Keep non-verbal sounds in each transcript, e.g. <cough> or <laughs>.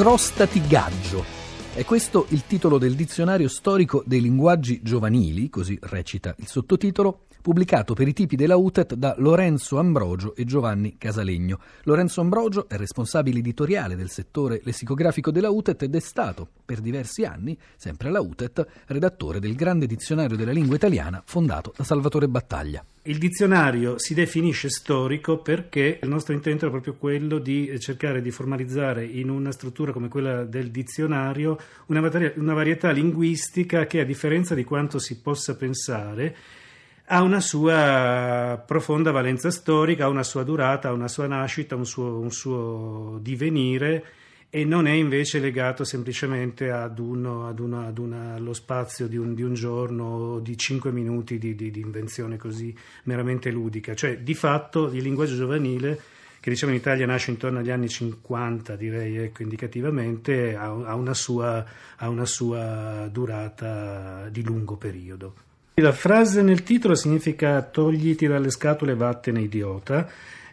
Scrostati gaggio. È questo il titolo del dizionario storico dei linguaggi giovanili, così recita il sottotitolo, pubblicato per i tipi della UTET da Lorenzo Ambrogio e Giovanni Casalegno. Lorenzo Ambrogio è responsabile editoriale del settore lessicografico della UTET ed è stato, per diversi anni, sempre alla UTET, redattore del grande dizionario della lingua italiana fondato da Salvatore Battaglia. Il dizionario si definisce storico perché il nostro intento è proprio quello di cercare di formalizzare in una struttura come quella del dizionario una, varietà linguistica che a differenza di quanto si possa pensare ha una sua profonda valenza storica, ha una sua durata, ha una sua nascita, un suo, un suo divenire e non è invece legato semplicemente ad, uno, ad, una, ad una, allo spazio di un, di un, giorno di cinque minuti di, di, di, invenzione così meramente ludica. Cioè, di fatto, il linguaggio giovanile, che diciamo in Italia nasce intorno agli anni 50, direi ecco, indicativamente, ha, ha, una sua, ha una sua durata di lungo periodo. La frase nel titolo significa togliti dalle scatole, vattene idiota.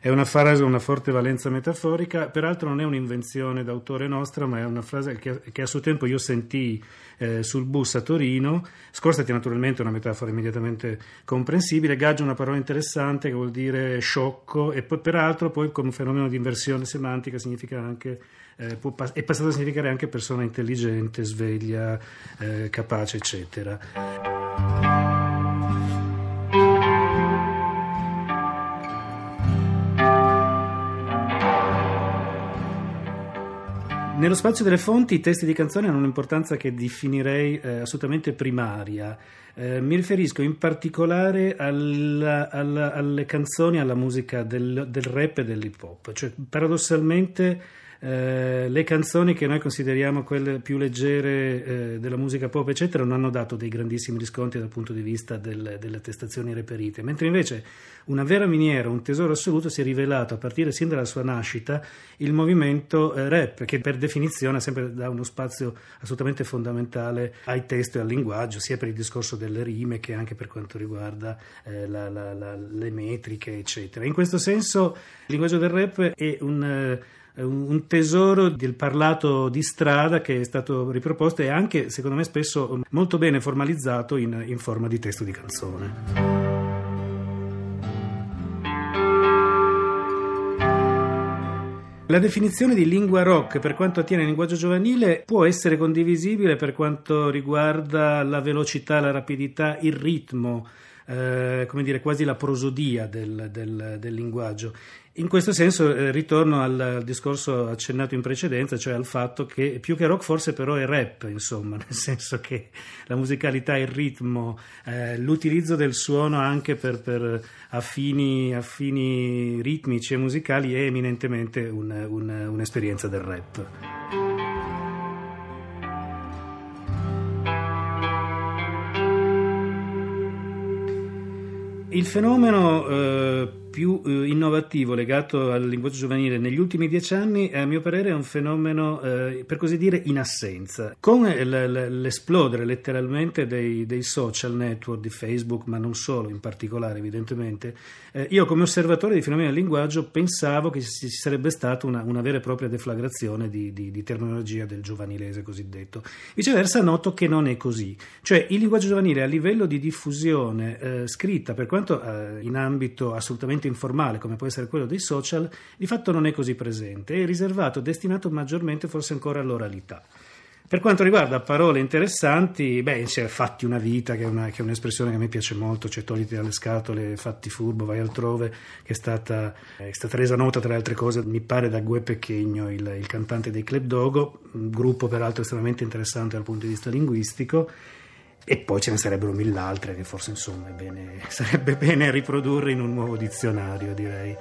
È una frase con una forte valenza metaforica, peraltro non è un'invenzione d'autore nostra, ma è una frase che, che a suo tempo io sentii eh, sul bus a Torino. Scorstati naturalmente è una metafora immediatamente comprensibile, gaggio una parola interessante che vuol dire sciocco e poi, peraltro poi come fenomeno di inversione semantica significa anche eh, può, è passato a significare anche persona intelligente, sveglia, eh, capace, eccetera. Nello spazio delle fonti i testi di canzoni hanno un'importanza che definirei eh, assolutamente primaria. Eh, mi riferisco in particolare alla, alla, alle canzoni, alla musica del, del rap e dell'hip hop. Cioè, paradossalmente eh, le canzoni che noi consideriamo quelle più leggere eh, della musica pop, eccetera, non hanno dato dei grandissimi riscontri dal punto di vista del, delle attestazioni reperite, mentre invece una vera miniera, un tesoro assoluto si è rivelato a partire sin dalla sua nascita il movimento eh, rap, che per definizione sempre dà uno spazio assolutamente fondamentale ai testi e al linguaggio, sia per il discorso delle rime che anche per quanto riguarda eh, la, la, la, le metriche, eccetera. In questo senso il linguaggio del rap è un eh, un tesoro del parlato di strada che è stato riproposto e anche, secondo me, spesso molto bene formalizzato in, in forma di testo di canzone. La definizione di lingua rock per quanto attiene al linguaggio giovanile può essere condivisibile per quanto riguarda la velocità, la rapidità, il ritmo, eh, come dire, quasi la prosodia del, del, del linguaggio. In questo senso eh, ritorno al, al, discorso accennato in precedenza, cioè al fatto che più che rock forse però è rap, insomma, <laughs> nel senso che la musicalità, il ritmo, eh, l'utilizzo del suono anche per, per affini, affini, ritmici e musicali è eminentemente un, un, un'esperienza del rap. Il fenomeno eh, più eh, innovativo legato al linguaggio giovanile negli ultimi dieci anni, a mio parere, è un fenomeno, eh, per così dire, in assenza. Con l'esplodere letteralmente dei, dei, social network, di Facebook, ma non solo, in particolare, evidentemente, eh, io come osservatore di fenomeni del linguaggio pensavo che ci sarebbe stata una, una vera e propria deflagrazione di, di, di, terminologia del giovanilese cosiddetto. Viceversa, noto che non è così. Cioè, il linguaggio giovanile a livello di diffusione eh, scritta, per quanto eh, in ambito assolutamente informale come può essere quello dei social, di fatto non è così presente, è riservato, destinato maggiormente forse ancora all'oralità. Per quanto riguarda parole interessanti, beh, c'è fatti una vita, che è, una, che è, un'espressione che a me piace molto, cioè togliti dalle scatole, fatti furbo, vai altrove, che è stata, è stata resa nota tra le altre cose, mi pare, da Gue Pechegno, il, il cantante dei Club Dogo, un gruppo peraltro estremamente interessante dal punto di vista linguistico, e poi ce ne sarebbero mille altre che forse insomma bene, <laughs> sarebbe bene riprodurre in un nuovo dizionario, direi.